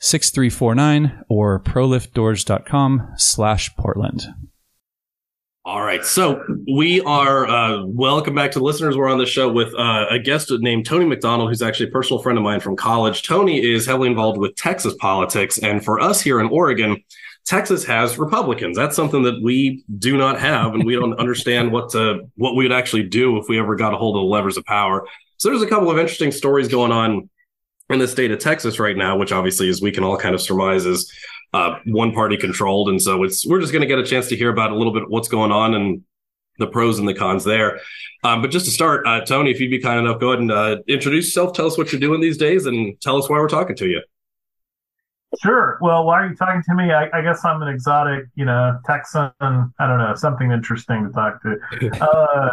6349 or proliftdoors.com slash Portland. All right. So we are, uh, welcome back to the listeners. We're on the show with uh, a guest named Tony McDonald, who's actually a personal friend of mine from college. Tony is heavily involved with Texas politics. And for us here in Oregon, Texas has Republicans. That's something that we do not have, and we don't understand what to, what we would actually do if we ever got a hold of the levers of power. So there's a couple of interesting stories going on in the state of Texas right now, which obviously, as we can all kind of surmise, is uh, one party controlled. And so it's we're just going to get a chance to hear about a little bit what's going on and the pros and the cons there. Um, but just to start, uh, Tony, if you'd be kind enough, go ahead and uh, introduce yourself. Tell us what you're doing these days, and tell us why we're talking to you. Sure. Well, why are you talking to me? I, I guess I'm an exotic, you know, Texan. I don't know, something interesting to talk to. uh,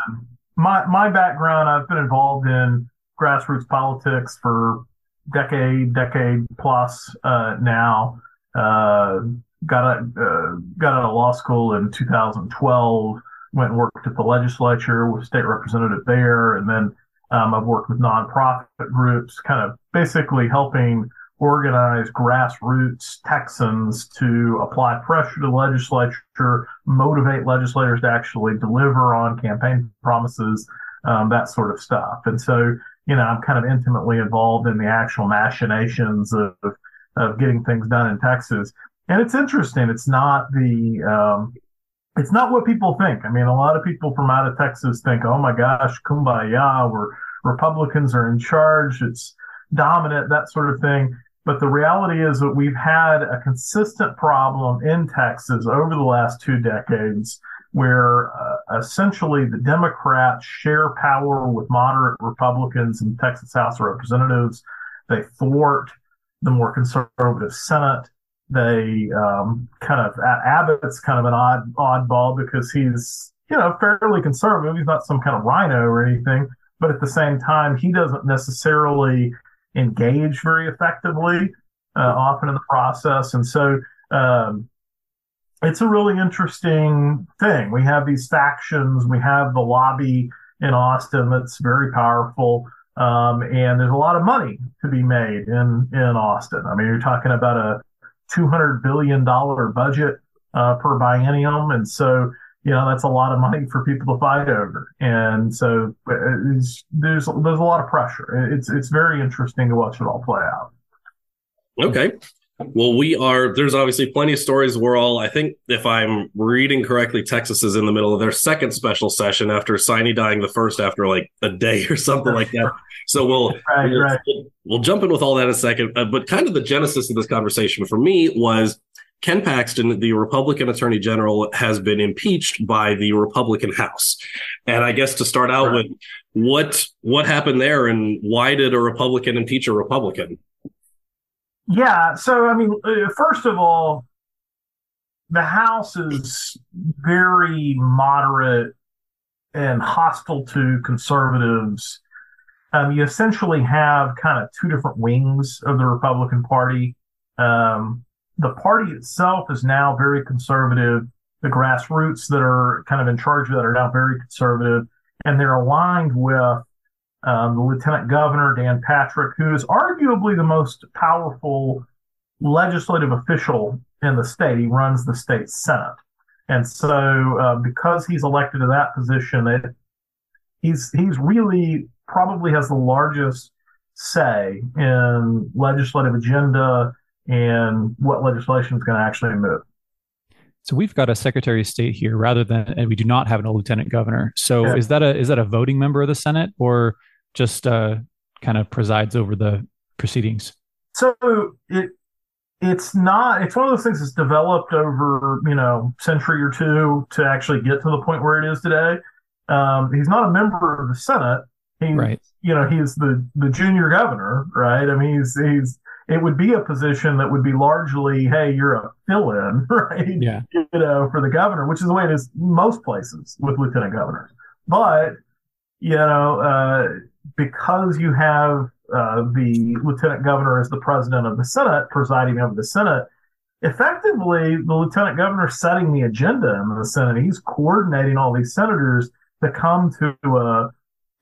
my my background, I've been involved in grassroots politics for decade, decade plus uh, now. Uh, got a, uh, got out of law school in 2012. Went and worked at the legislature, was state representative there, and then um, I've worked with nonprofit groups, kind of basically helping organize grassroots Texans to apply pressure to legislature, motivate legislators to actually deliver on campaign promises, um, that sort of stuff. And so you know, I'm kind of intimately involved in the actual machinations of, of getting things done in Texas. And it's interesting. It's not the, um, it's not what people think. I mean, a lot of people from out of Texas think, oh my gosh, kumbaya, where Republicans are in charge. It's dominant, that sort of thing. But the reality is that we've had a consistent problem in Texas over the last two decades where uh, essentially the Democrats share power with moderate Republicans in Texas House of Representatives. They thwart the more conservative Senate. They um, kind of Abbott's kind of an odd oddball because he's you know fairly conservative. He's not some kind of RINO or anything, but at the same time, he doesn't necessarily engage very effectively uh, often in the process, and so. Um, it's a really interesting thing. We have these factions, we have the lobby in Austin that's very powerful. Um, and there's a lot of money to be made in, in Austin. I mean, you're talking about a $200 billion budget uh, per biennium. And so, you know, that's a lot of money for people to fight over. And so uh, there's, there's a lot of pressure. It's, it's very interesting to watch it all play out. Okay. Well, we are. There's obviously plenty of stories. We're all. I think if I'm reading correctly, Texas is in the middle of their second special session after Sine dying the first after like a day or something like that. So we'll right, we'll, right. we'll, jump in with all that in a second. Uh, but kind of the genesis of this conversation for me was Ken Paxton, the Republican Attorney General, has been impeached by the Republican House. And I guess to start out right. with, what what happened there, and why did a Republican impeach a Republican? Yeah. So, I mean, uh, first of all, the House is very moderate and hostile to conservatives. Um, you essentially have kind of two different wings of the Republican Party. Um, the party itself is now very conservative. The grassroots that are kind of in charge of that are now very conservative, and they're aligned with um, the lieutenant governor, Dan Patrick, who is arguably the most powerful legislative official in the state. He runs the state Senate. And so, uh, because he's elected to that position, it, he's, he's really probably has the largest say in legislative agenda and what legislation is going to actually move. So we've got a Secretary of State here rather than, and we do not have a Lieutenant Governor. So is that a is that a voting member of the Senate or just uh, kind of presides over the proceedings? So it it's not it's one of those things that's developed over you know century or two to actually get to the point where it is today. Um, he's not a member of the Senate. He, Right. you know he's the the junior governor, right? I mean he's he's it would be a position that would be largely hey you're a fill-in, right? Yeah. you know, for the governor, which is the way it is most places with lieutenant governors. But, you know, uh, because you have uh, the lieutenant governor as the president of the Senate presiding over the Senate, effectively the lieutenant governor setting the agenda in the Senate. He's coordinating all these senators to come to a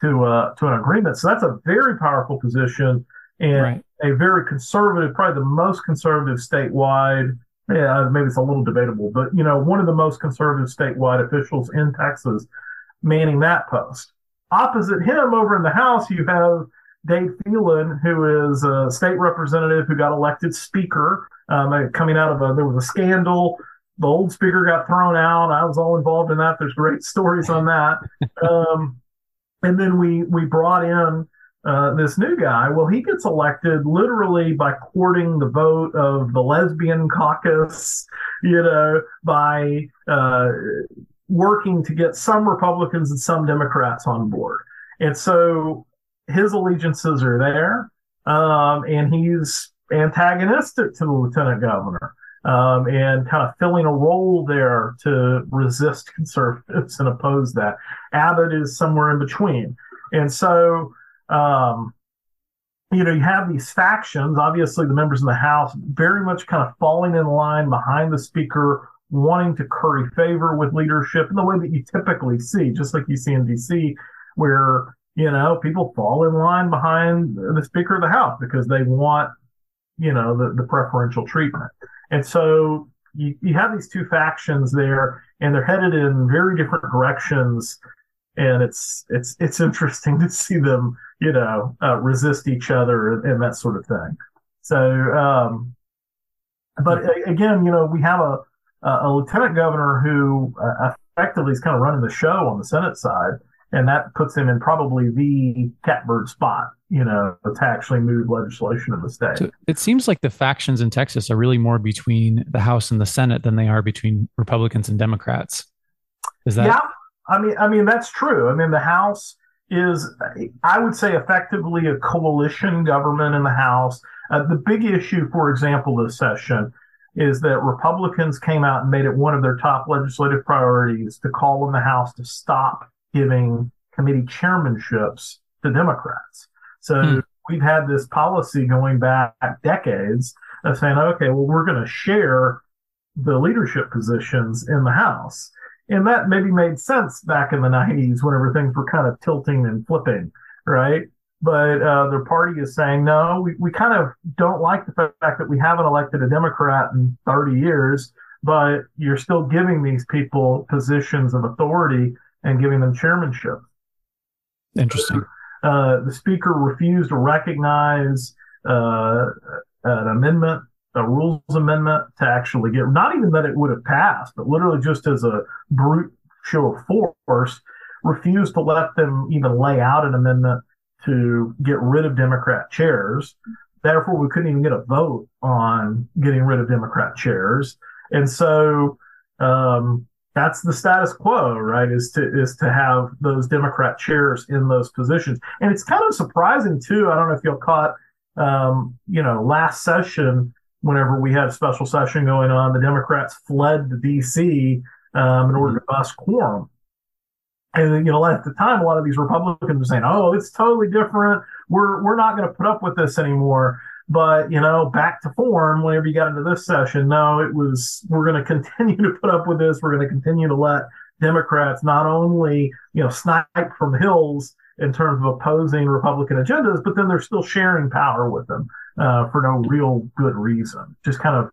to a, to an agreement. So that's a very powerful position and Right. A very conservative, probably the most conservative statewide yeah, maybe it's a little debatable, but you know, one of the most conservative statewide officials in Texas manning that post. Opposite him over in the House, you have Dade Phelan, who is a state representative who got elected speaker, um, uh, coming out of a, there was a scandal. The old speaker got thrown out. I was all involved in that. There's great stories on that. Um, and then we, we brought in uh, this new guy. Well, he gets elected literally by courting the vote of the lesbian caucus, you know, by uh, working to get some Republicans and some Democrats on board. And so his allegiances are there, um, and he's antagonistic to the lieutenant governor. Um, and kind of filling a role there to resist conservatives and oppose that. Abbott is somewhere in between. And so, um, you know, you have these factions, obviously the members in the House very much kind of falling in line behind the speaker, wanting to curry favor with leadership in the way that you typically see, just like you see in DC, where, you know, people fall in line behind the Speaker of the House because they want, you know, the, the preferential treatment. And so you, you have these two factions there and they're headed in very different directions. And it's, it's, it's interesting to see them, you know, uh, resist each other and, that sort of thing. So, um, but again, you know, we have a, a lieutenant governor who uh, effectively is kind of running the show on the Senate side, and that puts him in probably the catbird spot, you know, to actually move legislation in the state. So it seems like the factions in Texas are really more between the House and the Senate than they are between Republicans and Democrats. Is that yeah, I mean, I mean that's true. I mean, the House is, I would say, effectively a coalition government in the House. Uh, the big issue, for example, this session is that Republicans came out and made it one of their top legislative priorities to call on the House to stop giving committee chairmanships to Democrats. So Hmm. we've had this policy going back decades of saying, okay, well, we're going to share the leadership positions in the House. And that maybe made sense back in the 90s whenever things were kind of tilting and flipping, right? But uh, their party is saying, no, we, we kind of don't like the fact that we haven't elected a Democrat in 30 years, but you're still giving these people positions of authority and giving them chairmanship. interesting? Uh, the speaker refused to recognize uh, an amendment, a rules amendment to actually get, not even that it would have passed, but literally just as a brute show of force, refused to let them even lay out an amendment to get rid of Democrat chairs. Therefore, we couldn't even get a vote on getting rid of Democrat chairs. And so, um, that's the status quo, right? Is to is to have those Democrat chairs in those positions, and it's kind of surprising too. I don't know if y'all caught, um, you know, last session whenever we had special session going on, the Democrats fled to D.C. Um, in order to bust quorum. And you know, at the time, a lot of these Republicans were saying, "Oh, it's totally different. We're we're not going to put up with this anymore." But you know, back to form. Whenever you got into this session, no, it was we're going to continue to put up with this. We're going to continue to let Democrats not only you know snipe from hills in terms of opposing Republican agendas, but then they're still sharing power with them uh, for no real good reason. Just kind of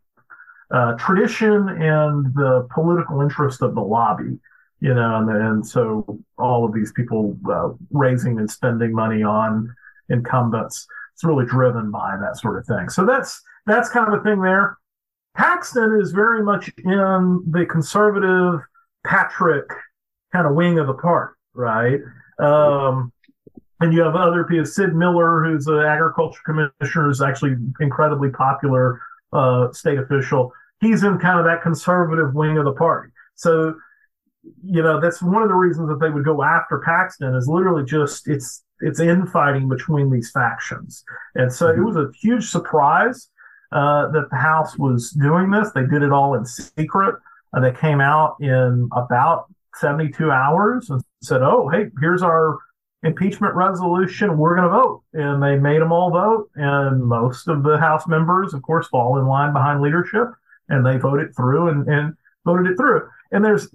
uh, tradition and the political interest of the lobby you know, and, and so all of these people uh, raising and spending money on incumbents, it's really driven by that sort of thing. So that's that's kind of a thing there. Paxton is very much in the conservative Patrick kind of wing of the party, right? Um, and you have other people, Sid Miller, who's an agriculture commissioner, is actually incredibly popular uh, state official. He's in kind of that conservative wing of the party. So, you know, that's one of the reasons that they would go after Paxton is literally just it's it's infighting between these factions. And so mm-hmm. it was a huge surprise uh, that the House was doing this. They did it all in secret. Uh, they came out in about 72 hours and said, "Oh, hey, here's our impeachment resolution. We're going to vote." And they made them all vote, and most of the House members, of course, fall in line behind leadership, and they voted through and, and voted it through. And there's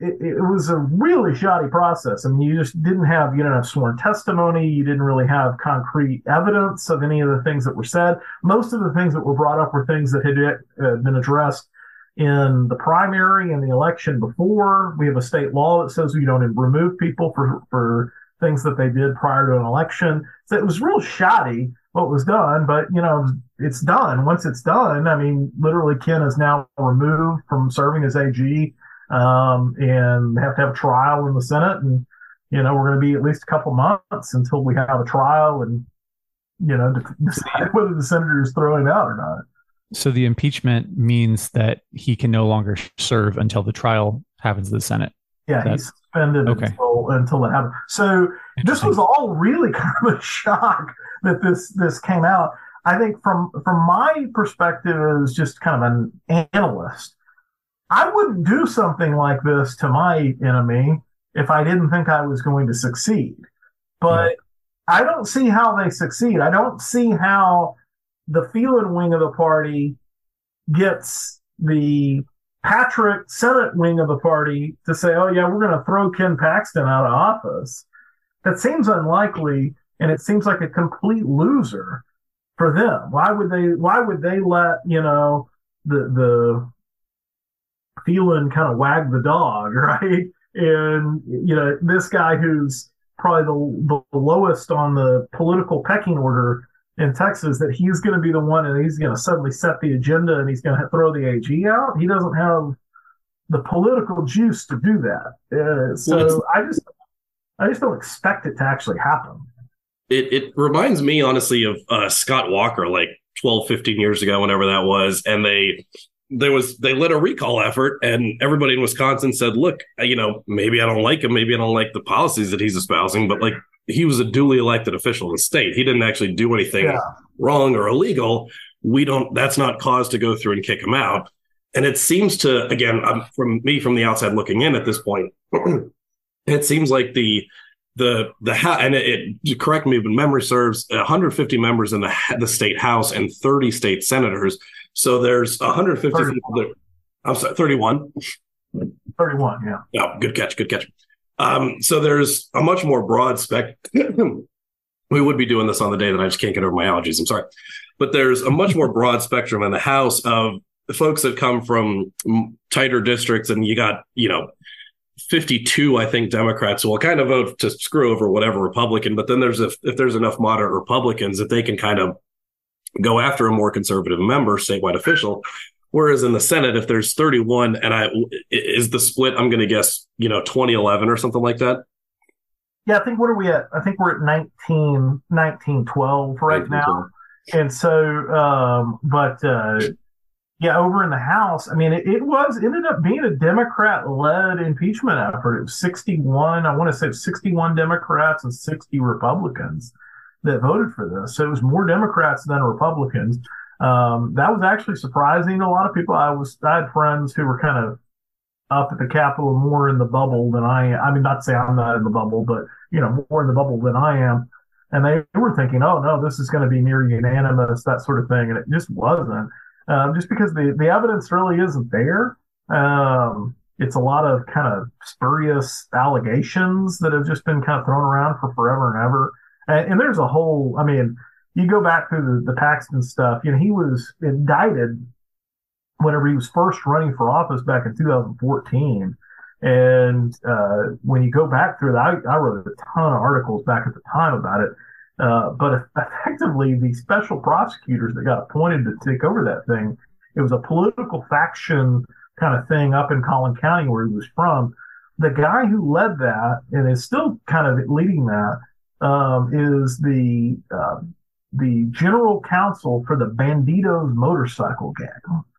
it, it, was a really shoddy process. I mean, you just didn't have you didn't have sworn testimony. You didn't really have concrete evidence of any of the things that were said. Most of the things that were brought up were things that had uh, been addressed in the primary and the election before. We have a state law that says we don't remove people for for things that they did prior to an election. So it was real shoddy what was done, but you know, it's done. Once it's done, I mean, literally Ken is now removed from serving as AG um, and have to have a trial in the Senate. And, you know, we're going to be at least a couple months until we have a trial and, you know, decide whether the senator is throwing out or not. So the impeachment means that he can no longer serve until the trial happens in the Senate. Yeah, That's, he's suspended okay. until, until that happens. So this was all really kind of a shock that this this came out. I think from from my perspective as just kind of an analyst, I wouldn't do something like this to my enemy if I didn't think I was going to succeed. But yeah. I don't see how they succeed. I don't see how the Phelan wing of the party gets the Patrick Senate wing of the party to say, oh, yeah, we're going to throw Ken Paxton out of office. That seems unlikely, and it seems like a complete loser for them. Why would they? Why would they let you know the the Phelan kind of wag the dog, right? And you know, this guy who's probably the, the lowest on the political pecking order in Texas, that he's going to be the one and he's going to suddenly set the agenda and he's going to throw the AG out. He doesn't have the political juice to do that. Uh, so I just, I just don't expect it to actually happen. It, it reminds me honestly of uh, Scott Walker, like 12, 15 years ago, whenever that was. And they there was they led a recall effort and everybody in wisconsin said look you know maybe i don't like him maybe i don't like the policies that he's espousing but like he was a duly elected official in the state he didn't actually do anything yeah. wrong or illegal we don't that's not cause to go through and kick him out and it seems to again from me from the outside looking in at this point it seems like the the the and it, it correct me if memory serves 150 members in the the state house and 30 state senators so there's 150 31. I'm sorry, 31. 31, yeah. Yeah, good catch, good catch. Um, so there's a much more broad spec. we would be doing this on the day that I just can't get over my allergies. I'm sorry. But there's a much more broad spectrum in the House of folks that come from tighter districts, and you got, you know, 52, I think, Democrats will kind of vote to screw over whatever Republican. But then there's if, if there's enough moderate Republicans that they can kind of go after a more conservative member, statewide official. Whereas in the Senate, if there's 31, and I is the split, I'm going to guess, you know, 2011 or something like that. Yeah, I think what are we at? I think we're at 19, 1912 right 19, now. And so, um, but uh, yeah, over in the House, I mean, it, it was ended up being a Democrat led impeachment effort. It was 61, I want to say 61 Democrats and 60 Republicans that voted for this. So it was more Democrats than Republicans. Um, that was actually surprising a lot of people. I was I had friends who were kind of up at the Capitol more in the bubble than I. I mean, not to say I'm not in the bubble, but you know, more in the bubble than I am. And they were thinking, oh no, this is going to be near unanimous, that sort of thing, and it just wasn't. Um, just because the the evidence really isn't there. Um, it's a lot of kind of spurious allegations that have just been kind of thrown around for forever and ever. And, and there's a whole, I mean, you go back through the, the Paxton stuff, you know, he was indicted whenever he was first running for office back in 2014. And uh, when you go back through that, I, I, wrote a ton of articles back at the time about it. Uh, but effectively, the special prosecutors that got appointed to take over that thing it was a political faction kind of thing up in Collin County where he was from. The guy who led that and is still kind of leading that um, is the uh, the general counsel for the Bandidos motorcycle gang.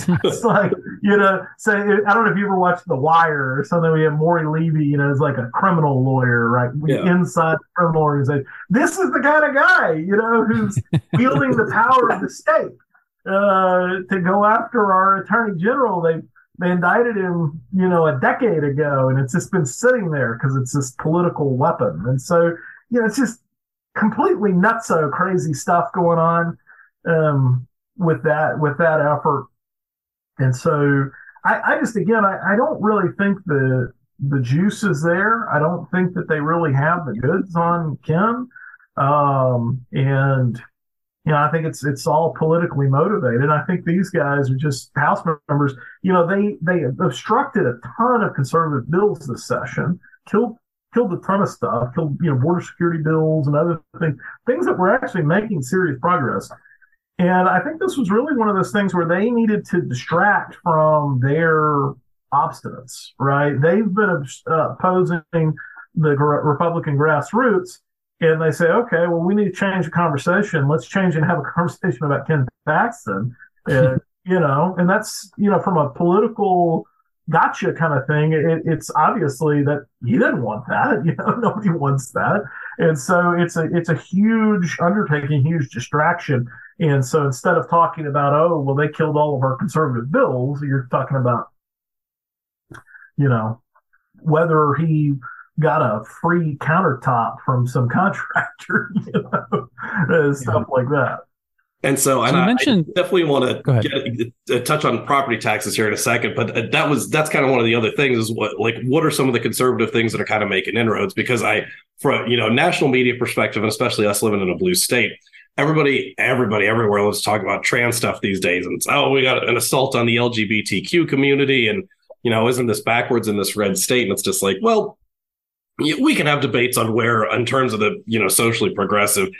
it's like you know, say I don't know if you ever watched The Wire or something. We have Maury Levy, you know, is like a criminal lawyer, right? Yeah. Inside the criminal organization. This is the kind of guy, you know, who's wielding the power of the state uh, to go after our attorney general. They they indicted him, you know, a decade ago, and it's just been sitting there because it's this political weapon. And so, you know, it's just completely nutso crazy stuff going on um, with that with that effort. And so I, I just again I, I don't really think the the juice is there. I don't think that they really have the goods on Kim. Um, and you know, I think it's it's all politically motivated. I think these guys are just House members. You know, they they obstructed a ton of conservative bills this session, killed killed a ton of stuff, killed you know border security bills and other things, things that were actually making serious progress. And I think this was really one of those things where they needed to distract from their obstinance, right? They've been uh, opposing the Republican grassroots, and they say, okay, well, we need to change the conversation. Let's change and have a conversation about Ken Paxton. And, you know, and that's, you know, from a political gotcha kind of thing, it, it's obviously that he didn't want that. You know, nobody wants that. And so it's a it's a huge undertaking, huge distraction. And so instead of talking about, oh, well, they killed all of our conservative bills, you're talking about, you know, whether he got a free countertop from some contractor, you know, stuff like that. And so, and so I, mentioned, I definitely want to get, uh, touch on property taxes here in a second, but uh, that was that's kind of one of the other things is what like what are some of the conservative things that are kind of making inroads? Because I, from you know national media perspective, and especially us living in a blue state, everybody, everybody, everywhere let's talk about trans stuff these days, and it's oh we got an assault on the LGBTQ community, and you know isn't this backwards in this red state? And it's just like well we can have debates on where, in terms of the you know socially progressive,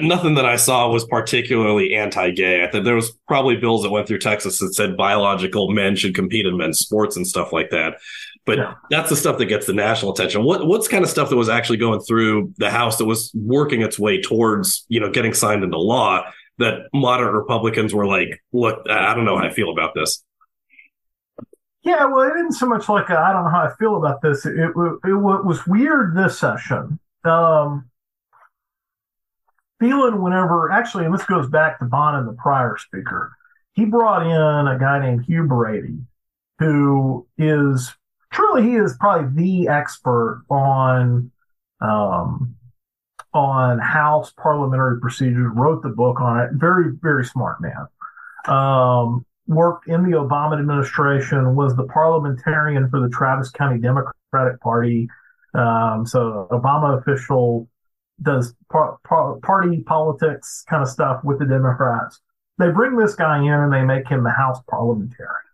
nothing that I saw was particularly anti-gay. I think there was probably bills that went through Texas that said biological men should compete in men's sports and stuff like that. But yeah. that's the stuff that gets the national attention. What what's kind of stuff that was actually going through the House that was working its way towards you know getting signed into law that moderate Republicans were like, look, I don't know how I feel about this. Yeah, well, it isn't so much like I don't know how I feel about this. It, it, it was weird this session. Um, Phelan whenever actually, and this goes back to Bonnen, the prior speaker. He brought in a guy named Hugh Brady, who is truly he is probably the expert on um, on House parliamentary procedures. Wrote the book on it. Very very smart man. Um, worked in the Obama administration, was the parliamentarian for the Travis County Democratic Party. Um, so Obama official does par- par- party politics kind of stuff with the Democrats. They bring this guy in and they make him the House parliamentarian,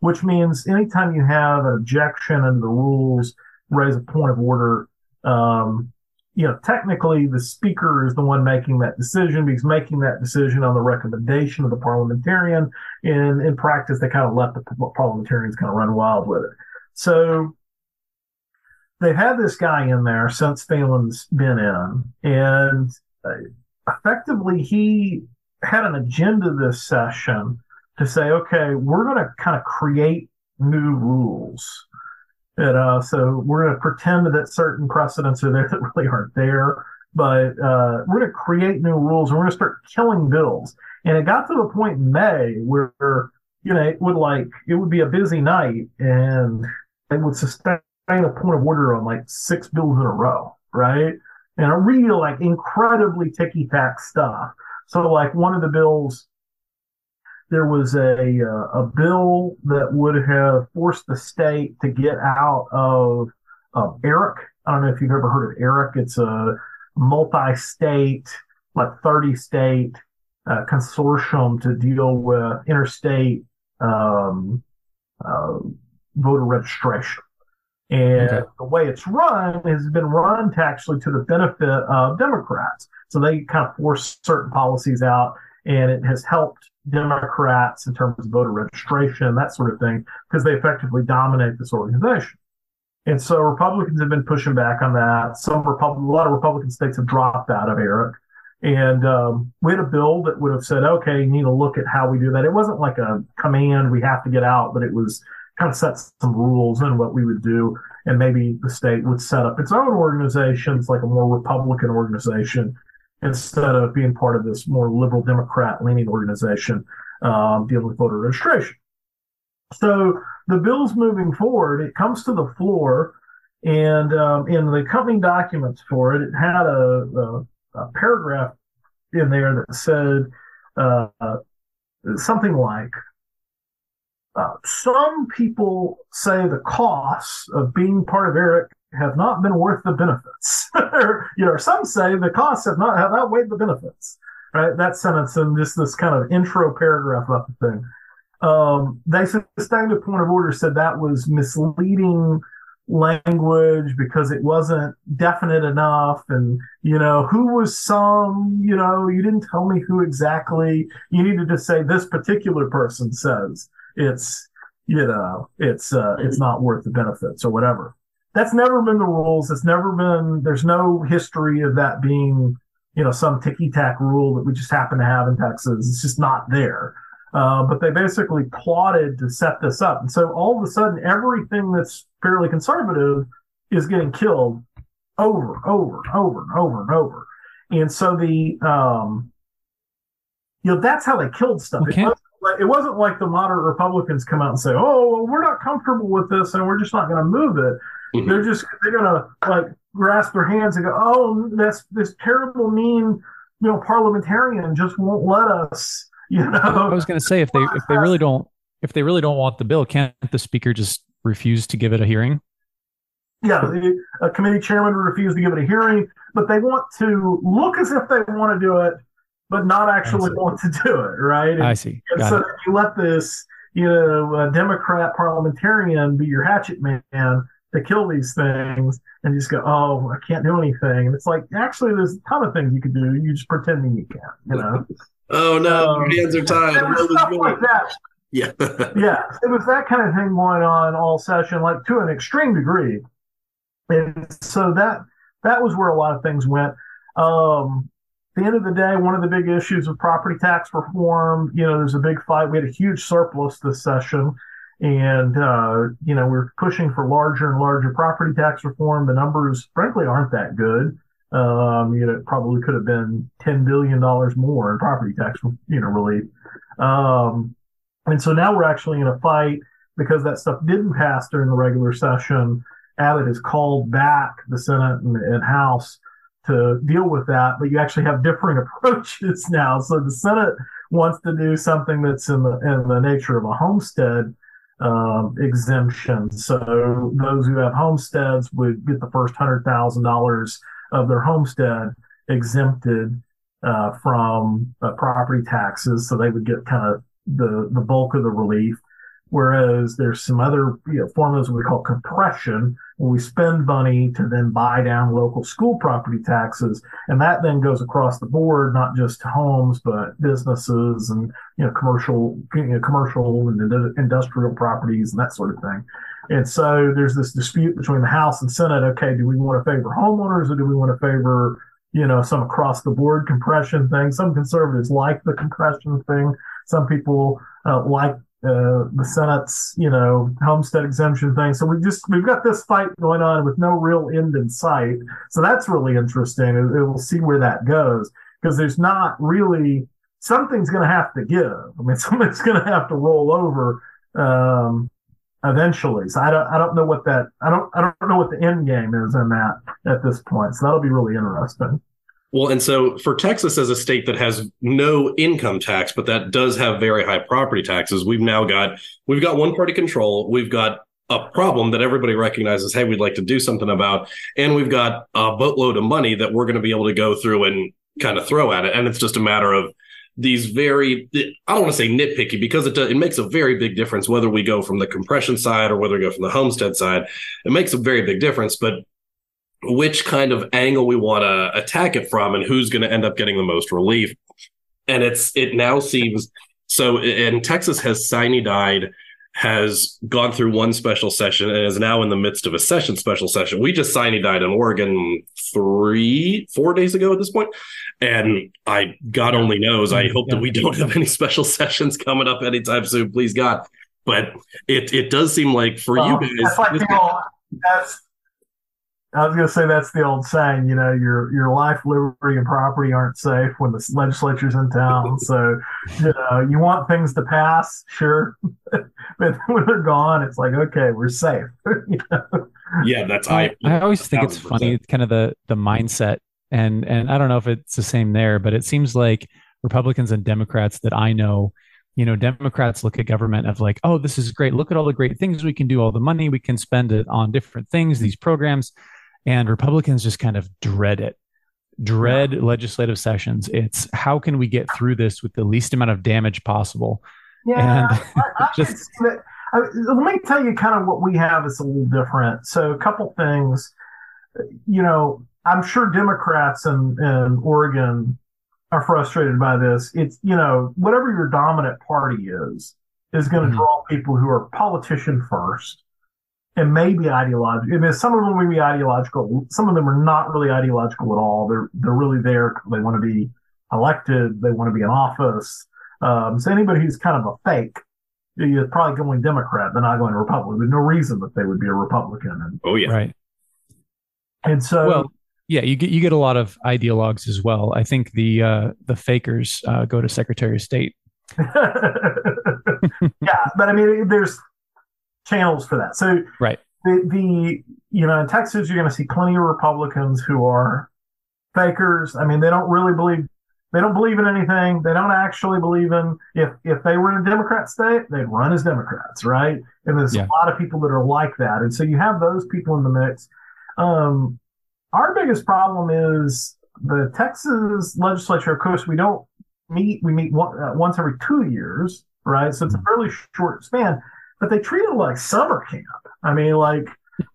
which means anytime you have an objection and the rules, raise a point of order, um, you know, technically the speaker is the one making that decision because making that decision on the recommendation of the parliamentarian. In in practice, they kind of let the parliamentarians kind of run wild with it. So they've had this guy in there since Phelan's been in, and uh, effectively he had an agenda this session to say, okay, we're going to kind of create new rules you know, so we're going to pretend that certain precedents are there that really aren't there, but uh, we're going to create new rules and we're going to start killing bills. And it got to the point in May where, you know, it would like, it would be a busy night and they would sustain a point of order on like six bills in a row, right? And a real, like, incredibly ticky tack stuff. So, like, one of the bills there was a uh, a bill that would have forced the state to get out of of ERIC. I don't know if you've ever heard of ERIC. It's a multi-state, like 30 state uh, consortium to deal with interstate um, uh, voter registration. And okay. the way it's run has been run to actually to the benefit of Democrats. So they kind of force certain policies out and it has helped Democrats in terms of voter registration, that sort of thing, because they effectively dominate this organization. And so Republicans have been pushing back on that. Some Republic, a lot of Republican states have dropped out of ERIC. And um, we had a bill that would have said, okay, you need to look at how we do that. It wasn't like a command, we have to get out, but it was kind of set some rules and what we would do. And maybe the state would set up its own organizations, like a more Republican organization, instead of being part of this more liberal Democrat leaning organization um, dealing with voter registration. So the bill's moving forward. It comes to the floor, and um, in the accompanying documents for it, it had a, a a paragraph in there that said uh, something like, uh, some people say the costs of being part of ERIC have not been worth the benefits. you know, some say the costs have not have outweighed the benefits. Right, that sentence and just this kind of intro paragraph about the thing. Um, they sustained a point of order, said that was misleading language because it wasn't definite enough and you know who was some you know you didn't tell me who exactly you needed to say this particular person says it's you know it's uh it's not worth the benefits or whatever that's never been the rules it's never been there's no history of that being you know some ticky tack rule that we just happen to have in texas it's just not there uh, but they basically plotted to set this up. And so all of a sudden, everything that's fairly conservative is getting killed over, over, over, and over, and over. And so the, um, you know, that's how they killed stuff. Wasn't, like, it wasn't, like, the moderate Republicans come out and say, "Oh, well, we're not comfortable with this, and we're just not going to move it." Mm-hmm. They're just they're going to like grasp their hands and go, "Oh, that's this terrible, mean, you know, parliamentarian just won't let us." You know, I was going to say if they if they really don't if they really don't want the bill, can't the speaker just refuse to give it a hearing? Yeah, the, a committee chairman refused to give it a hearing, but they want to look as if they want to do it, but not actually want to do it, right? And, I see. And so you let this, you know, Democrat parliamentarian be your hatchet man to kill these things, and you just go, "Oh, I can't do anything." And it's like, actually, there's a ton of things you could do. You just pretending you can't, you know. Oh no, um, your hands are tied. stuff like that. Yeah. yeah. It was that kind of thing going on all session, like to an extreme degree. And so that that was where a lot of things went. Um, at the end of the day, one of the big issues of property tax reform, you know, there's a big fight. We had a huge surplus this session. And, uh, you know, we're pushing for larger and larger property tax reform. The numbers, frankly, aren't that good. Um, you know, it probably could have been $10 billion more in property tax, you know, relief. Um, and so now we're actually in a fight because that stuff didn't pass during the regular session. Abbott has called back the Senate and, and House to deal with that, but you actually have differing approaches now. So the Senate wants to do something that's in the in the nature of a homestead um, exemption. So those who have homesteads would get the first hundred thousand dollars of their homestead exempted uh, from uh, property taxes, so they would get kind of the the bulk of the relief. Whereas there's some other you know, formulas we call compression, where we spend money to then buy down local school property taxes, and that then goes across the board, not just to homes, but businesses and you know commercial, you know, commercial and industrial properties and that sort of thing. And so there's this dispute between the House and Senate. Okay, do we want to favor homeowners or do we want to favor, you know, some across the board compression thing? Some conservatives like the compression thing. Some people uh, like uh, the Senate's, you know, homestead exemption thing. So we just we've got this fight going on with no real end in sight. So that's really interesting. And we'll see where that goes because there's not really something's going to have to give. I mean, something's going to have to roll over. Um, eventually. So I don't I don't know what that I don't I don't know what the end game is in that at this point. So that'll be really interesting. Well, and so for Texas as a state that has no income tax, but that does have very high property taxes, we've now got we've got one party control. We've got a problem that everybody recognizes, hey, we'd like to do something about, and we've got a boatload of money that we're going to be able to go through and kind of throw at it. And it's just a matter of these very I don't want to say nitpicky because it does, it makes a very big difference whether we go from the compression side or whether we go from the homestead side. It makes a very big difference, but which kind of angle we want to attack it from and who's going to end up getting the most relief. And it's it now seems So, and Texas has died has gone through one special session and is now in the midst of a session special session. We just died in Oregon three, four days ago at this point. And I, God only knows, I hope that we don't have any special sessions coming up anytime soon, please God. But it, it does seem like for well, you guys, that's like that's, I was going to say that's the old saying, you know, your your life, liberty, and property aren't safe when the legislature's in town. so, you know, you want things to pass, sure, but when they're gone, it's like, okay, we're safe. you know? Yeah, that's I. I always think it's funny, it's kind of the the mindset, and and I don't know if it's the same there, but it seems like Republicans and Democrats that I know you know democrats look at government of like oh this is great look at all the great things we can do all the money we can spend it on different things these programs and Republicans just kind of dread it, dread yeah. legislative sessions. It's how can we get through this with the least amount of damage possible? Yeah, and I, I just I, let me tell you kind of what we have is a little different. So a couple things, you know, I'm sure Democrats in, in Oregon are frustrated by this. It's you know whatever your dominant party is is going to mm-hmm. draw people who are politician first and maybe ideological. I mean, some of them may be ideological. Some of them are not really ideological at all. They're they're really there. They want to be elected. They want to be in office. Um, so anybody who's kind of a fake is probably going Democrat. They're not going Republican. There's no reason that they would be a Republican. And, oh yeah, right. And so, well, yeah, you get you get a lot of ideologues as well. I think the uh, the fakers uh, go to Secretary of State. yeah, but I mean, there's channels for that. So right. The, the you know in Texas you're going to see plenty of Republicans who are fakers. I mean they don't really believe they don't believe in anything. They don't actually believe in if if they were in a Democrat state they'd run as Democrats, right? And there's yeah. a lot of people that are like that, and so you have those people in the mix. Um, our biggest problem is the Texas legislature. Of course, we don't meet. We meet one, uh, once every two years, right? So it's a mm-hmm. fairly short span but they treat it like summer camp. I mean, like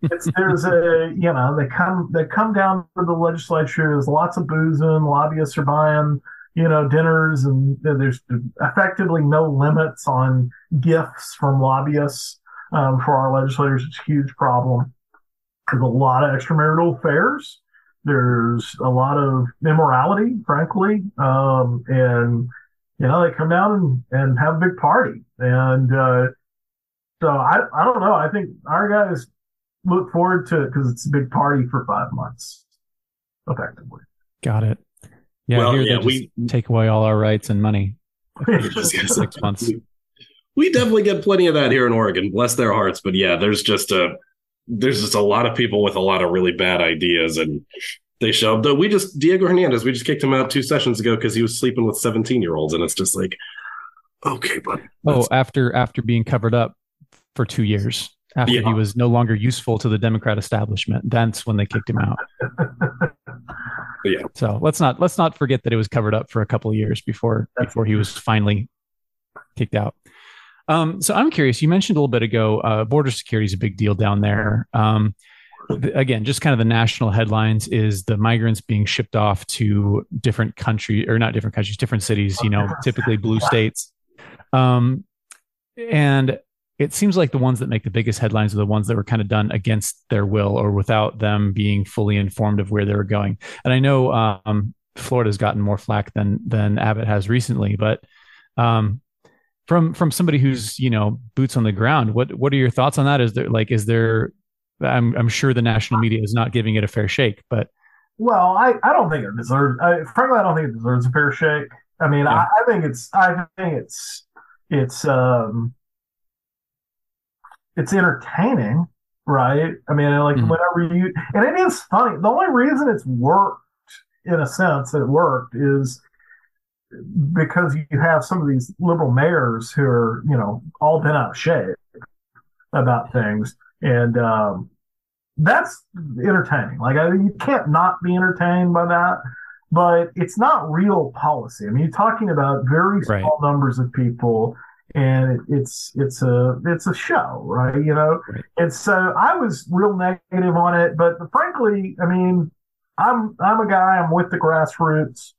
it's there's a you know they come they come down to the legislature. There's lots of boozing. Lobbyists are buying you know dinners, and there's effectively no limits on gifts from lobbyists um, for our legislators. It's a huge problem. There's a lot of extramarital affairs. There's a lot of immorality, frankly, um, and you know they come down and, and have a big party and. Uh, so I, I don't know. I think our guys look forward to it because it's a big party for five months, effectively. Got it. Yeah, well, here yeah, they we take away all our rights and money. six months. We, we definitely get plenty of that here in Oregon. Bless their hearts. But yeah, there's just a there's just a lot of people with a lot of really bad ideas and they show up. Though we just Diego Hernandez, we just kicked him out two sessions ago because he was sleeping with 17 year olds, and it's just like, okay, buddy. Oh, after after being covered up for two years after yeah. he was no longer useful to the Democrat establishment. That's when they kicked him out. yeah. So let's not let's not forget that it was covered up for a couple of years before before he was finally kicked out. Um, so I'm curious. You mentioned a little bit ago, uh, border security is a big deal down there. Um, again, just kind of the national headlines is the migrants being shipped off to different countries or not different countries, different cities. You know, typically blue states. Um, and it seems like the ones that make the biggest headlines are the ones that were kind of done against their will or without them being fully informed of where they were going. And I know um, Florida's gotten more flack than than Abbott has recently, but um, from from somebody who's you know boots on the ground, what what are your thoughts on that? Is there like is there? I'm I'm sure the national media is not giving it a fair shake, but well, I, I don't think it deserves. I, frankly, I don't think it deserves a fair shake. I mean, yeah. I, I think it's I think it's it's um it's entertaining, right? I mean, like mm-hmm. whenever you, and it is funny. The only reason it's worked, in a sense, it worked is because you have some of these liberal mayors who are, you know, all been out of shape about things, and um, that's entertaining. Like, I you can't not be entertained by that. But it's not real policy. I mean, you're talking about very small right. numbers of people and it's it's a it's a show, right? You know, and so I was real negative on it, but frankly, I mean, I'm I'm a guy. I'm with the grassroots,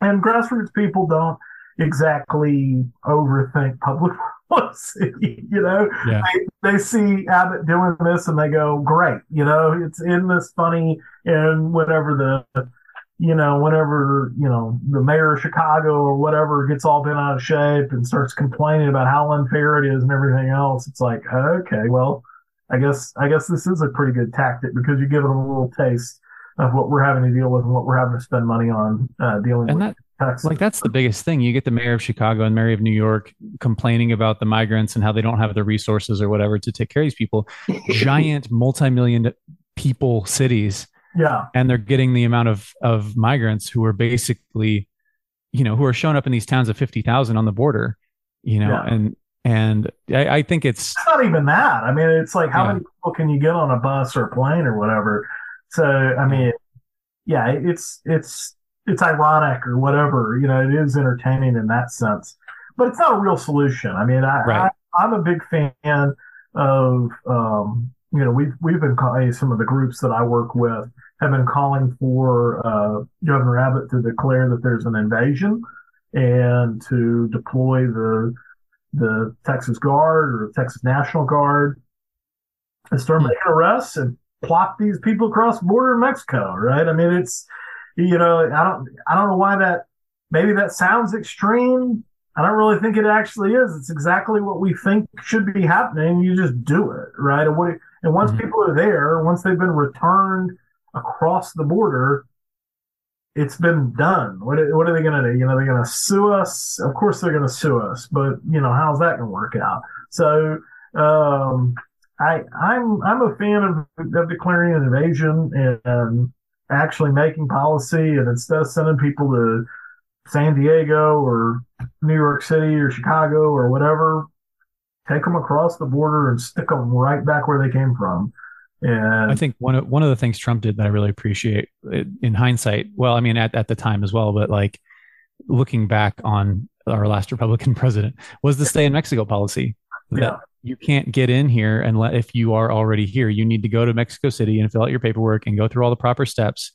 and grassroots people don't. exactly overthink public policy. You know, Yeah. they, they see Abbott doing this and they go, great. You know, it's in this funny and whatever the, you know, whenever, you know, the mayor of Chicago or whatever gets all bent out of shape and starts complaining about how unfair it is and everything else, it's like, okay, well, I guess, I guess this is a pretty good tactic because you're giving them a little taste of what we're having to deal with and what we're having to spend money on, uh, dealing And with. that Texas. like that's the biggest thing. You get the mayor of Chicago and mayor of New York complaining about the migrants and how they don't have the resources or whatever to take care of these people. Giant multi-million people cities yeah. and they're getting the amount of of migrants who are basically you know who are showing up in these towns of 50,000 on the border you know Yeah. and and I, I think it's It's not even that. I mean, it's like how Yeah. many people can you get on a bus or a plane or whatever? So, I mean, yeah, it's it's it's ironic or whatever. You know, it is entertaining in that sense, but it's not a real solution. I mean, I, Right. I I'm a big fan of um, you know we've we've been calling some of the groups that I work with have been calling for uh, Governor Abbott to declare that there's an invasion and to deploy the the Texas Guard or the Texas National Guard and start Hmm. making arrests and plop these people across the border in Mexico, right? I mean, it's you know, I don't I don't know why that maybe that sounds extreme. I don't really think it actually is. It's exactly what we think should be happening. You just do it, right? And, what, and once Mhm. people are there, once they've been returned across the border, it's been done. What are, what are they going to do? You know, they're going to sue us. Of course, they're going to sue us, but you know, how's that going to work out? So, um, I, I'm, I'm a fan of, of declaring an invasion and, and actually making policy. And instead of sending people to San Diego or New York City or Chicago or whatever, take them across the border and stick them right back where they came from. And I think one of one of the things Trump did that I really appreciate uh, in hindsight. Well, I mean, at, at the time as well, but like looking back on our last Republican president was the stay in Mexico policy. Yeah. you can't get in here and let if you are already here, you need to go to Mexico City and fill out your paperwork and go through all the proper steps.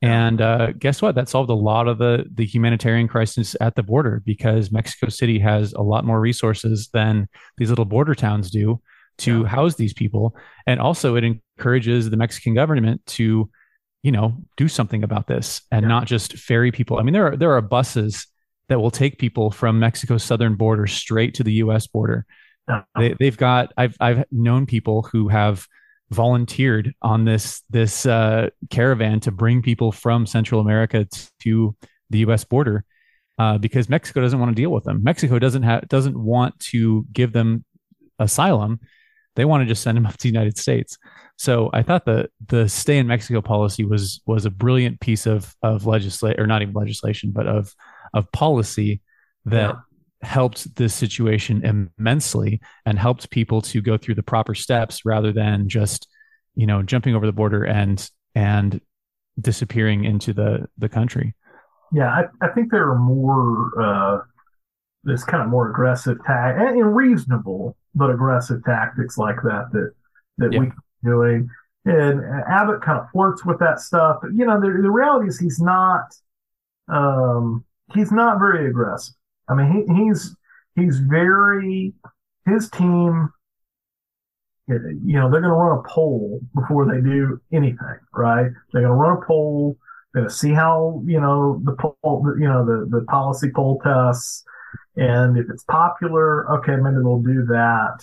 And uh, guess what? That solved a lot of the the humanitarian crisis at the border because Mexico City has a lot more resources than these little border towns do to Yeah. house these people. And also it encourages the mexican government to you know do something about this and Yeah. not just ferry people. I mean there are there are buses that will take people from mexico's southern border straight to the us border. Uh, they, they've got i've i've known people who have volunteered on this this uh, caravan to bring people from central america to the us border uh, because mexico doesn't want to deal with them. Mexico doesn't have doesn't want to give them asylum they want to just send them up to the United States. So I thought the the stay in Mexico policy was was a brilliant piece of of legislation, or not even legislation, but of of policy that helped this situation immensely and helped people to go through the proper steps rather than just you know jumping over the border and and disappearing into the the country. Yeah, I, I think there are more, uh, this kind of more aggressive tag and, and reasonable but aggressive tactics like that that that Yeah. we doing. And Abbott kind of flirts with that stuff, but you know, the, the reality is he's not, um, he's not very aggressive. I mean, he, he's he's very his team. You know, they're going to run a poll before they do anything, right? They're going to run a poll They're going to see how you know the poll, you know the the policy poll tests, and if it's popular, okay, maybe they'll do that.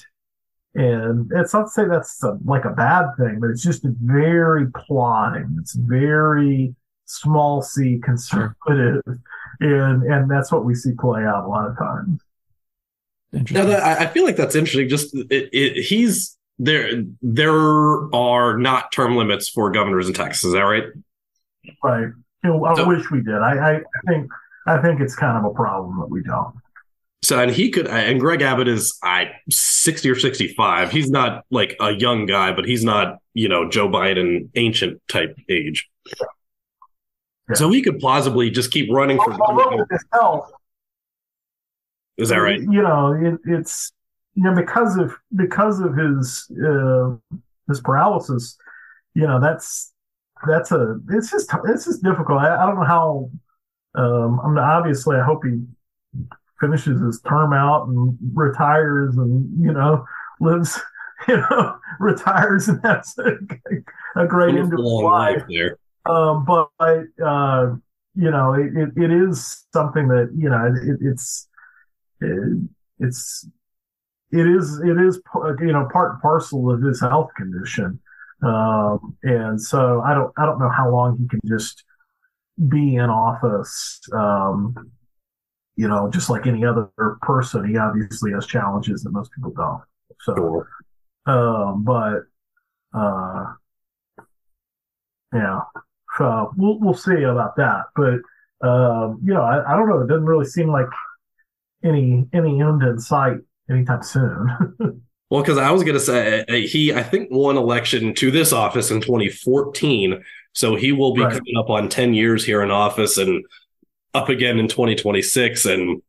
And it's not to say that's a, like a bad thing, but it's just very plotting. It's very small c conservative, and and that's what we see play out a lot of times. Now, that, I I feel like that's interesting. Just it, it, he's there. There are not term limits for governors in Texas. Is that right? Right? You know, I So- wish we did. I, I I think I think it's kind of a problem that we don't. So, and he could, and Greg Abbott is I sixty or sixty-five. He's not like a young guy, but he's not you know Joe Biden ancient type age. Yeah. So he could plausibly just keep running for. His health, Is that right? You know, it, it's you know because of because of his uh, his paralysis. You know, that's that's a it's just it's just difficult. I, I don't know how. Um, I mean, obviously, I hope he finishes his term out and retires and, you know, lives, you know, retires and has a, a great end of life. there. Um, but, uh, you know, it, it, it is something that, you know, it, it's, it, it's, it is, it is, you know, part and parcel of his health condition. Um, and so I don't, I don't know how long he can just be in office. Um, you know, just like any other person, he obviously has challenges that most people don't. So, sure. um, but, uh, yeah, so we'll, we'll see about that. But, um, you know, I, I don't know. It doesn't really seem like any, any end in sight anytime soon. well, because I was going to say he, I think, won election to this office in 2014. So he will be right. coming up on 10 years here in office and up again in 2026. And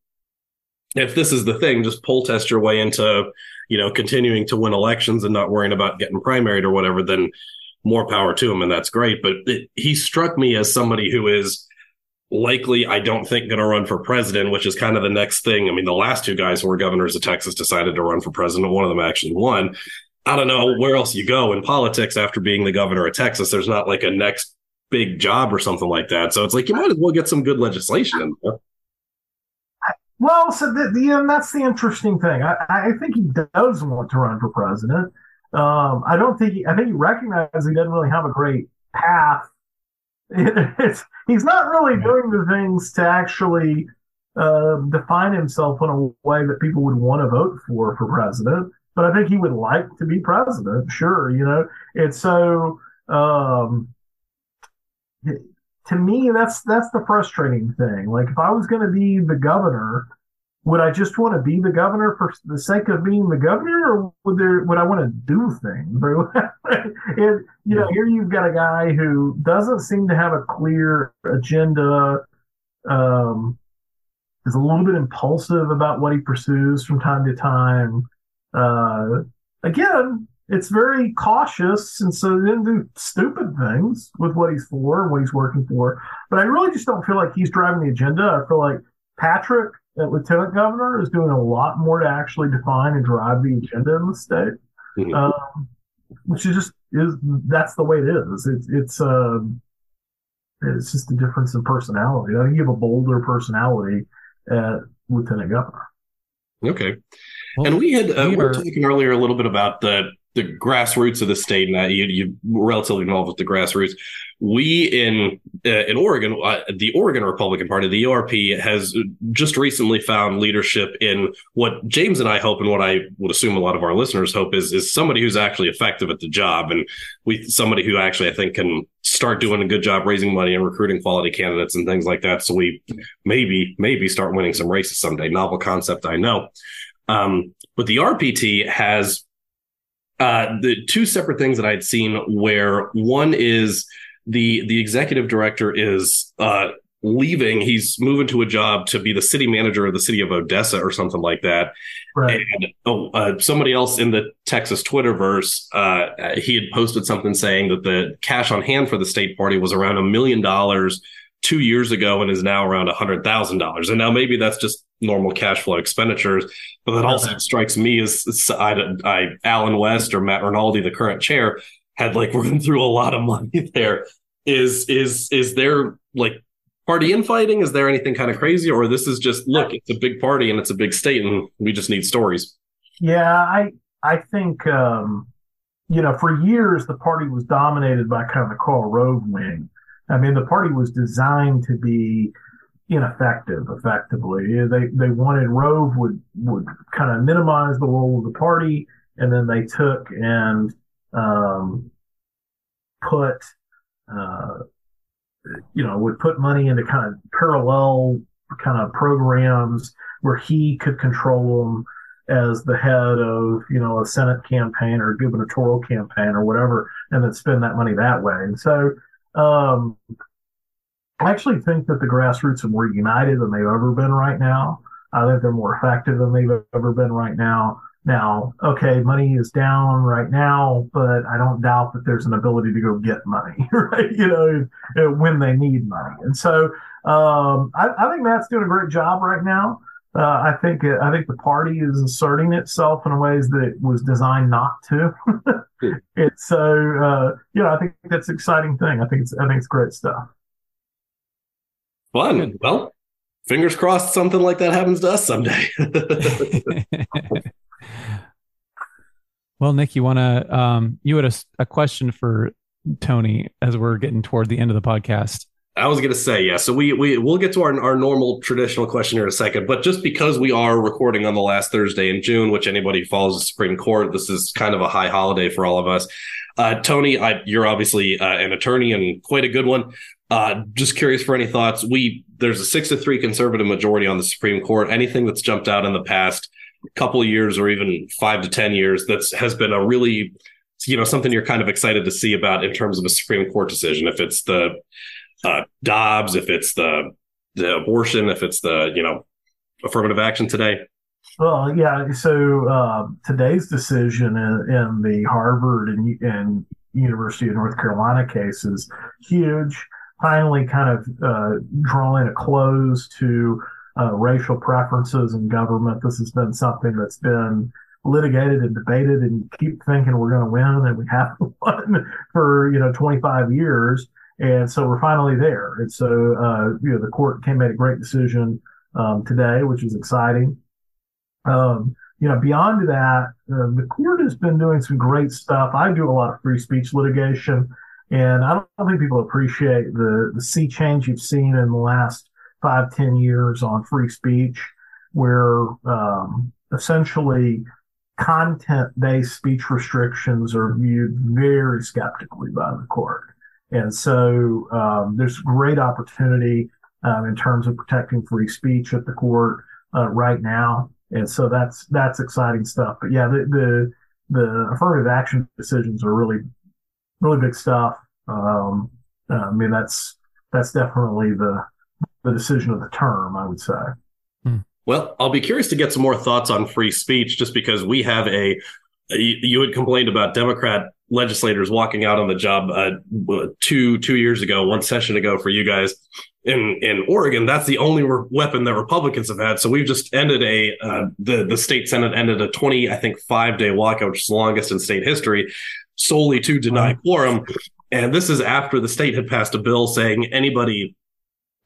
if this is the thing, just poll test your way into, you know, continuing to win elections and not worrying about getting primaried or whatever, then more power to him. And that's great. But it, he struck me as somebody who is likely, I don't think, going to run for president, which is kind of the next thing. I mean, the last two guys who were governors of Texas decided to run for president. One of them actually won. I don't know where else you go in politics after being the governor of Texas. There's not like a next big job or something like that. So it's like you might as well get some good legislation in there. Well, so the, the and that's the interesting thing. I, I think he does want to run for president. Um, I don't think he, I think he recognizes he doesn't really have a great path. It, he's not really doing the things to actually uh, define himself in a way that people would want to vote for for president. But I think he would like to be president. Sure, you know. and so. Um, to me, that's that's the frustrating thing. Like if I was going to be the governor, would I just want to be the governor for the sake of being the governor, or would there would I want to do things? it, you know, here you've got a guy who doesn't seem to have a clear agenda. Um, is a little bit impulsive about what he pursues from time to time. Uh, again, it's very cautious, and so he didn't do stupid things with what he's for and what he's working for. But I really just don't feel like he's driving the agenda. I feel like Patrick, at lieutenant governor, is doing a lot more to actually define and drive the agenda in the state, mm-hmm. um, which is just is that's the way it is. It's it's uh, it's just a difference in personality. I think you have a bolder personality at lieutenant governor. Okay. Well, and we had uh, we were talking earlier a little bit about the the grassroots of the state, and you you relatively involved with the grassroots. We in uh, in Oregon, uh, the Oregon Republican Party, the ORP, has just recently found leadership in what James and I hope, and what I would assume a lot of our listeners hope is is somebody who's actually effective at the job, and we somebody who actually I think can start doing a good job raising money and recruiting quality candidates and things like that. So we maybe maybe start winning some races someday. Novel concept, I know. Um, but the RPT has uh, the two separate things that I'd seen where one is the the executive director is uh, leaving. He's moving to a job to be the city manager of the city of Odessa or something like that. Right. And oh, uh, somebody else in the Texas Twitterverse, uh, he had posted something saying that the cash on hand for the state party was around a million dollars two years ago and is now around a hundred thousand dollars. And now maybe that's just normal cash flow expenditures. But that also strikes me as I, I, Allen West or Matt Rinaldi, the current chair, had like run through a lot of money there. Is is is there like party infighting? Is there anything kind of crazy, or this is just look? It's a big party and it's a big state, and we just need stories. Yeah, I I think um, you know for years the party was dominated by kind of the Karl Rove wing. I mean, the party was designed to be ineffective effectively. They they wanted Rove would would kind of minimize the role of the party, and then they took and um, put uh, you know would put money into kind of parallel kind of programs where he could control them as the head of you know a Senate campaign or a gubernatorial campaign or whatever, and then spend that money that way. And so um, I actually think that the grassroots are more united than they've ever been right now. I think they're more effective than they've ever been right now. Now, okay, money is down right now, but I don't doubt that there's an ability to go get money, right? You know, when they need money. And so um, I, I, think Matt's doing a great job right now. Uh, I think I think the party is asserting itself in ways that it was designed not to. it's so uh, you know I think that's an exciting thing. I think it's I think it's great stuff. Fun. Well, fingers crossed something like that happens to us someday. well, Nick, you want to um, you had a, a question for Tony as we're getting toward the end of the podcast. I was going to say, yeah. So we we we'll get to our our normal traditional question here in a second, but just because we are recording on the last Thursday in June, which anybody follows the Supreme Court, this is kind of a high holiday for all of us. Uh, Tony, I, you're obviously uh, an attorney and quite a good one. Uh, just curious for any thoughts. We there's a six to three conservative majority on the Supreme Court. Anything that's jumped out in the past couple years or even five to ten years that's has been a really you know something you're kind of excited to see about in terms of a Supreme Court decision. If it's the uh, Dobbs, if it's the the abortion, if it's the you know affirmative action today. Well, yeah. So uh, today's decision in, in, the Harvard and, and University of North Carolina case is huge. Finally, kind of uh, drawing a close to uh, racial preferences in government. This has been something that's been litigated and debated, and you keep thinking we're going to win, and we haven't won for you know 25 years. And so we're finally there. And so, uh, you know, the court came made a great decision um, today, which is exciting. Um, you know, beyond that, uh, the court has been doing some great stuff. I do a lot of free speech litigation, and I don't think people appreciate the the sea change you've seen in the last five, ten years on free speech, where um, essentially content-based speech restrictions are viewed very skeptically by the court. And so um, there's great opportunity um, in terms of protecting free speech at the court uh, right now. And so that's that's exciting stuff. But yeah, the, the, the affirmative action decisions are really really big stuff. Um, I mean that's that's definitely the the decision of the term, I would say. Hmm. Well, I'll be curious to get some more thoughts on free speech, just because we have a you had complained about Democrat legislators walking out on the job uh, two two years ago, one session ago for you guys in in Oregon. That's the only re- weapon that Republicans have had. So we've just ended a uh, the the state senate ended a twenty I think five day walkout, which is the longest in state history, solely to deny quorum. And this is after the state had passed a bill saying anybody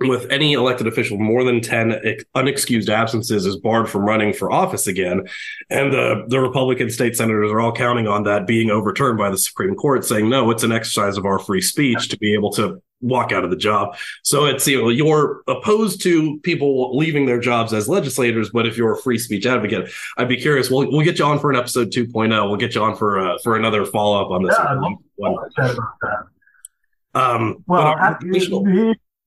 with any elected official more than 10 unexcused absences is barred from running for office again. And the the republican state senators are all counting on that being overturned by the supreme court saying no it's an exercise of our free speech to be able to walk out of the job. So it's you know you're opposed to people leaving their jobs as legislators but if you're a free speech advocate i'd be curious. We'll, we'll get you on for an episode 2.0 we'll get you on for uh, for another follow-up on this. Yeah, one. Um, well, I,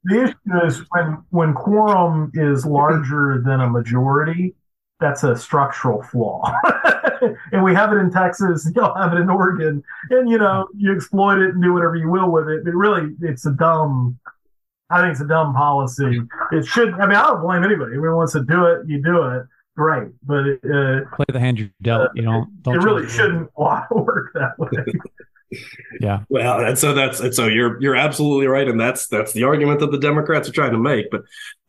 the issue is when when quorum is larger than a majority, that's a structural flaw. and we have it in Texas, you'll have it in Oregon, and you know, you exploit it and do whatever you will with it. But really it's a dumb I think it's a dumb policy. It should I mean I don't blame anybody. Everyone wants to do it, you do it. Great. But it, uh, play the hand you're dealt, uh, you know. Don't it really shouldn't work that way yeah. Well, and so that's and so you're you're absolutely right, and that's that's the argument that the Democrats are trying to make. But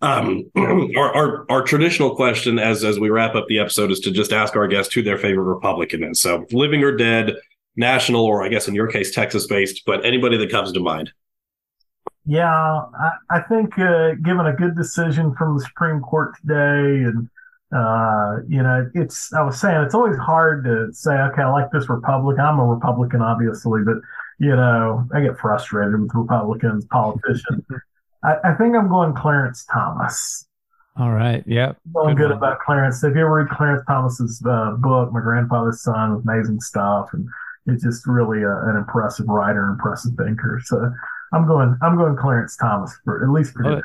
um, our, our, our traditional question, as as we wrap up the episode, is to just ask our guest who their favorite Republican is. So, living or dead, national, or I guess in your case, Texas based, but anybody that comes to mind. Yeah, I, I think uh, given a good decision from the Supreme Court today and uh, you know, it's, I was saying, it's always hard to say, okay, I like this Republican. I'm a Republican, obviously, but, you know, I get frustrated with Republicans, politicians. I, I, think I'm going Clarence Thomas. All right. Yep. Feeling good, good about Clarence. If you ever read Clarence Thomas's uh, book, My Grandfather's Son, amazing stuff. And it's just really a, an impressive writer, impressive thinker. So I'm going, I'm going Clarence Thomas for at least for.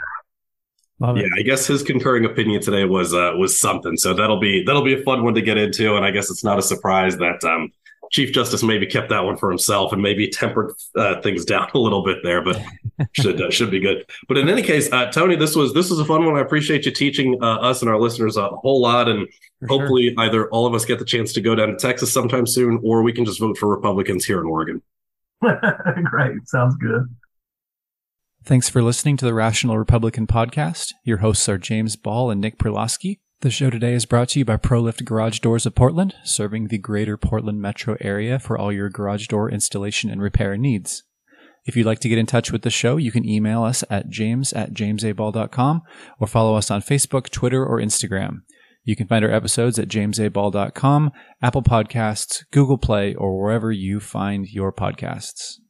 Love yeah, it. I guess his concurring opinion today was uh, was something. So that'll be that'll be a fun one to get into, and I guess it's not a surprise that um, Chief Justice maybe kept that one for himself and maybe tempered uh, things down a little bit there, but should uh, should be good. But in any case, uh, Tony, this was this was a fun one. I appreciate you teaching uh, us and our listeners a whole lot, and for hopefully sure. either all of us get the chance to go down to Texas sometime soon, or we can just vote for Republicans here in Oregon. Great, sounds good. Thanks for listening to the Rational Republican podcast. Your hosts are James Ball and Nick Perlosky. The show today is brought to you by ProLift Garage Doors of Portland, serving the greater Portland metro area for all your garage door installation and repair needs. If you'd like to get in touch with the show, you can email us at james at jamesaball.com or follow us on Facebook, Twitter, or Instagram. You can find our episodes at jamesaball.com, Apple Podcasts, Google Play, or wherever you find your podcasts.